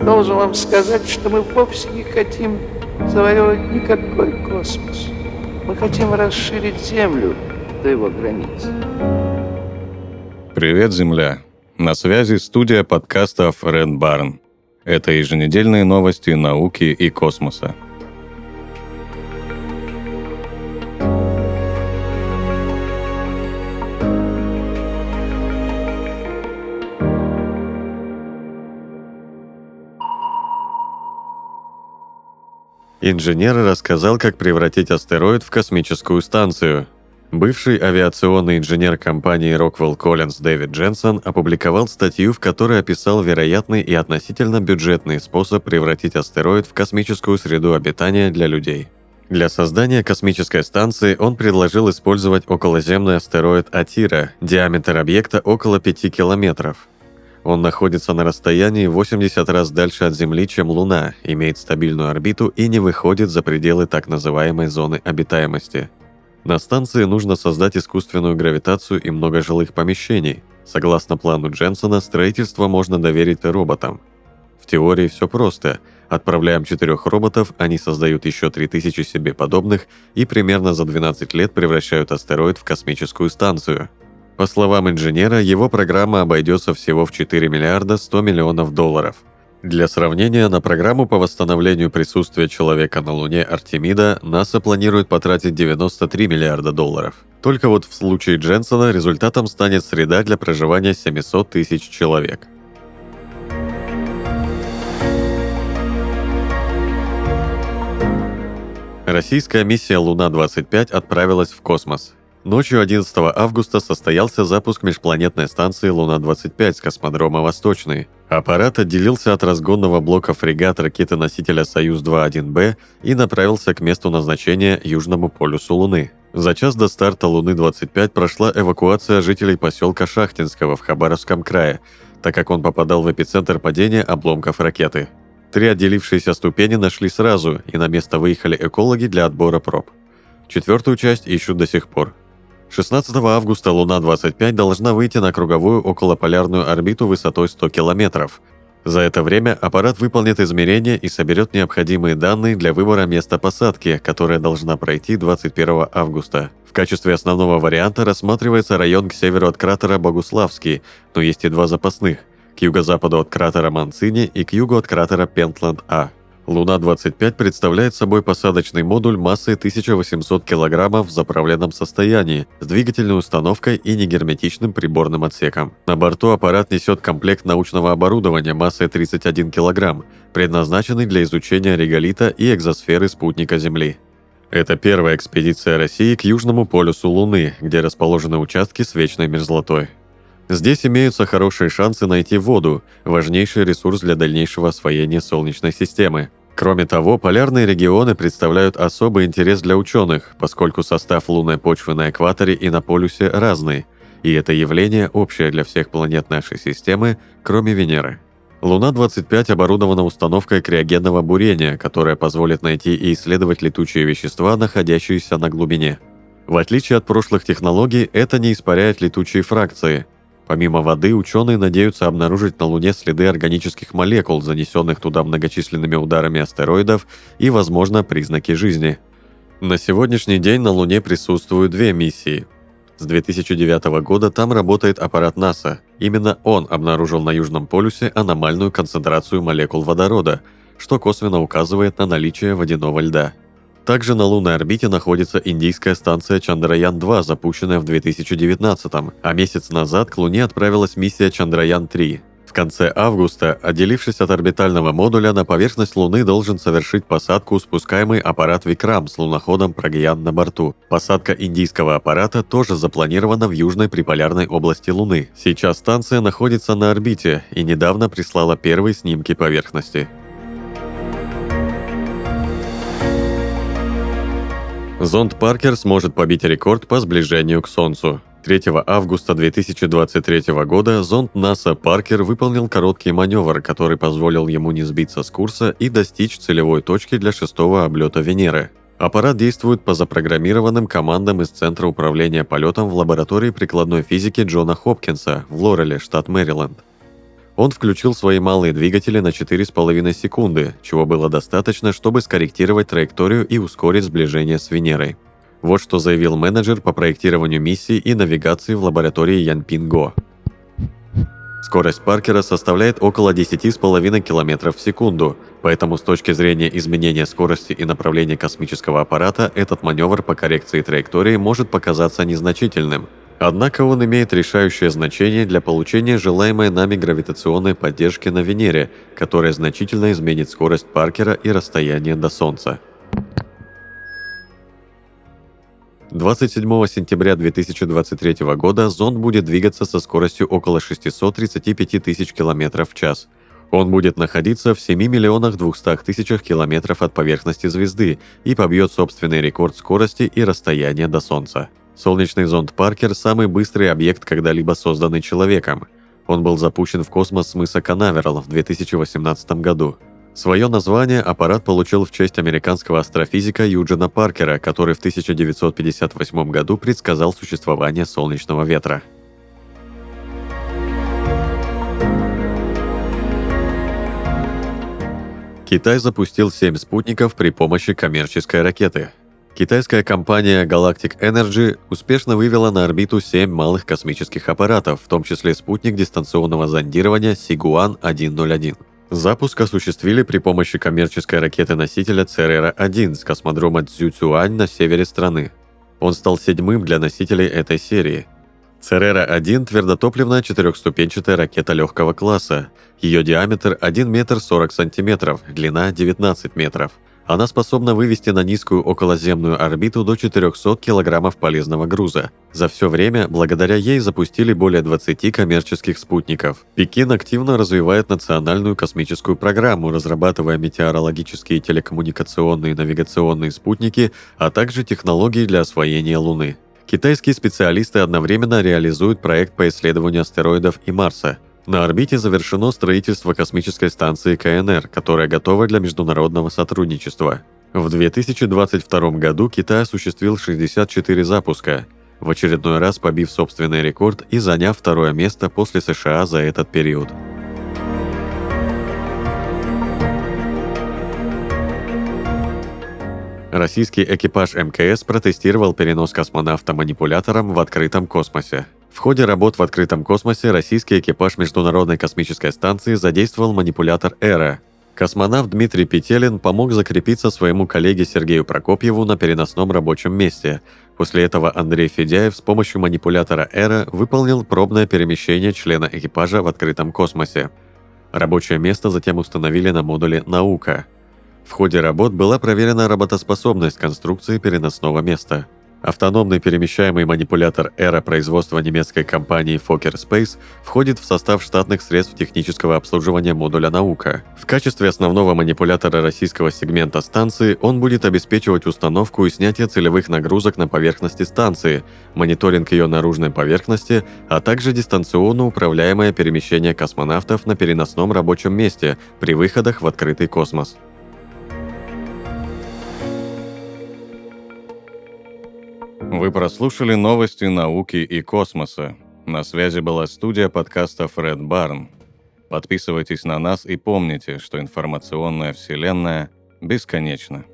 Должен вам сказать, что мы вовсе не хотим завоевывать никакой космос. Мы хотим расширить Землю до его границ. Привет, Земля! На связи студия подкастов Red Barn. Это еженедельные новости науки и космоса. Инженер рассказал, как превратить астероид в космическую станцию. Бывший авиационный инженер компании Rockwell Collins Дэвид Дженсон опубликовал статью, в которой описал вероятный и относительно бюджетный способ превратить астероид в космическую среду обитания для людей. Для создания космической станции он предложил использовать околоземный астероид Атира, диаметр объекта около 5 километров – он находится на расстоянии 80 раз дальше от Земли, чем Луна, имеет стабильную орбиту и не выходит за пределы так называемой зоны обитаемости. На станции нужно создать искусственную гравитацию и много жилых помещений. Согласно плану Дженсона, строительство можно доверить роботам. В теории все просто. Отправляем четырех роботов, они создают еще 3000 себе подобных и примерно за 12 лет превращают астероид в космическую станцию – по словам инженера, его программа обойдется всего в 4 миллиарда 100 миллионов долларов. Для сравнения, на программу по восстановлению присутствия человека на Луне Артемида НАСА планирует потратить 93 миллиарда долларов. Только вот в случае Дженсона результатом станет среда для проживания 700 тысяч человек. Российская миссия «Луна-25» отправилась в космос. Ночью 11 августа состоялся запуск межпланетной станции Луна-25 с космодрома «Восточный». Аппарат отделился от разгонного блока фрегат ракеты-носителя «Союз-2-1Б» и направился к месту назначения Южному полюсу Луны. За час до старта Луны-25 прошла эвакуация жителей поселка Шахтинского в Хабаровском крае, так как он попадал в эпицентр падения обломков ракеты. Три отделившиеся ступени нашли сразу, и на место выехали экологи для отбора проб. Четвертую часть ищут до сих пор – 16 августа Луна-25 должна выйти на круговую околополярную орбиту высотой 100 километров. За это время аппарат выполнит измерения и соберет необходимые данные для выбора места посадки, которая должна пройти 21 августа. В качестве основного варианта рассматривается район к северу от кратера Богуславский, но есть и два запасных – к юго-западу от кратера Манцини и к югу от кратера Пентланд-А. Луна-25 представляет собой посадочный модуль массой 1800 кг в заправленном состоянии, с двигательной установкой и негерметичным приборным отсеком. На борту аппарат несет комплект научного оборудования массой 31 кг, предназначенный для изучения реголита и экзосферы спутника Земли. Это первая экспедиция России к Южному полюсу Луны, где расположены участки с вечной мерзлотой. Здесь имеются хорошие шансы найти воду, важнейший ресурс для дальнейшего освоения Солнечной системы. Кроме того, полярные регионы представляют особый интерес для ученых, поскольку состав лунной почвы на экваторе и на полюсе разный, и это явление общее для всех планет нашей системы, кроме Венеры. Луна-25 оборудована установкой криогенного бурения, которая позволит найти и исследовать летучие вещества, находящиеся на глубине. В отличие от прошлых технологий, это не испаряет летучие фракции – Помимо воды, ученые надеются обнаружить на Луне следы органических молекул, занесенных туда многочисленными ударами астероидов и, возможно, признаки жизни. На сегодняшний день на Луне присутствуют две миссии. С 2009 года там работает аппарат НАСА. Именно он обнаружил на Южном полюсе аномальную концентрацию молекул водорода, что косвенно указывает на наличие водяного льда – также на лунной орбите находится индийская станция Чандраян-2, запущенная в 2019 а месяц назад к Луне отправилась миссия Чандраян-3. В конце августа, отделившись от орбитального модуля, на поверхность Луны должен совершить посадку спускаемый аппарат Викрам с луноходом Прагьян на борту. Посадка индийского аппарата тоже запланирована в южной приполярной области Луны. Сейчас станция находится на орбите и недавно прислала первые снимки поверхности. Зонд Паркер сможет побить рекорд по сближению к Солнцу. 3 августа 2023 года зонд НАСА Паркер выполнил короткий маневр, который позволил ему не сбиться с курса и достичь целевой точки для шестого облета Венеры. Аппарат действует по запрограммированным командам из Центра управления полетом в лаборатории прикладной физики Джона Хопкинса в Лореле, штат Мэриленд. Он включил свои малые двигатели на 4,5 секунды, чего было достаточно, чтобы скорректировать траекторию и ускорить сближение с Венерой. Вот что заявил менеджер по проектированию миссии и навигации в лаборатории Янпинго. Скорость Паркера составляет около 10,5 км в секунду, поэтому с точки зрения изменения скорости и направления космического аппарата этот маневр по коррекции траектории может показаться незначительным. Однако он имеет решающее значение для получения желаемой нами гравитационной поддержки на Венере, которая значительно изменит скорость Паркера и расстояние до Солнца. 27 сентября 2023 года зонд будет двигаться со скоростью около 635 тысяч километров в час. Он будет находиться в 7 миллионах 200 тысячах километров от поверхности звезды и побьет собственный рекорд скорости и расстояния до Солнца. Солнечный зонд Паркер – самый быстрый объект, когда-либо созданный человеком. Он был запущен в космос с мыса Канаверал в 2018 году. Свое название аппарат получил в честь американского астрофизика Юджина Паркера, который в 1958 году предсказал существование солнечного ветра. Китай запустил 7 спутников при помощи коммерческой ракеты. Китайская компания Galactic Energy успешно вывела на орбиту 7 малых космических аппаратов, в том числе спутник дистанционного зондирования Сигуан-101. Запуск осуществили при помощи коммерческой ракеты-носителя Церера-1 с космодрома Цзюцюань на севере страны. Он стал седьмым для носителей этой серии. Церера-1 – твердотопливная четырехступенчатая ракета легкого класса. Ее диаметр 1 метр 40 сантиметров, длина 19 метров – она способна вывести на низкую околоземную орбиту до 400 килограммов полезного груза. За все время, благодаря ей запустили более 20 коммерческих спутников. Пекин активно развивает национальную космическую программу, разрабатывая метеорологические телекоммуникационные и навигационные спутники, а также технологии для освоения Луны. Китайские специалисты одновременно реализуют проект по исследованию астероидов и Марса – на орбите завершено строительство космической станции КНР, которая готова для международного сотрудничества. В 2022 году Китай осуществил 64 запуска, в очередной раз побив собственный рекорд и заняв второе место после США за этот период. Российский экипаж МКС протестировал перенос космонавта манипулятором в открытом космосе. В ходе работ в открытом космосе российский экипаж Международной космической станции задействовал манипулятор «Эра». Космонавт Дмитрий Петелин помог закрепиться своему коллеге Сергею Прокопьеву на переносном рабочем месте. После этого Андрей Федяев с помощью манипулятора «Эра» выполнил пробное перемещение члена экипажа в открытом космосе. Рабочее место затем установили на модуле «Наука». В ходе работ была проверена работоспособность конструкции переносного места – Автономный перемещаемый манипулятор «Эра» производства немецкой компании Fokker Space входит в состав штатных средств технического обслуживания модуля «Наука». В качестве основного манипулятора российского сегмента станции он будет обеспечивать установку и снятие целевых нагрузок на поверхности станции, мониторинг ее наружной поверхности, а также дистанционно управляемое перемещение космонавтов на переносном рабочем месте при выходах в открытый космос. Вы прослушали новости науки и космоса. На связи была студия подкаста Фред Барн. Подписывайтесь на нас и помните, что информационная вселенная бесконечна.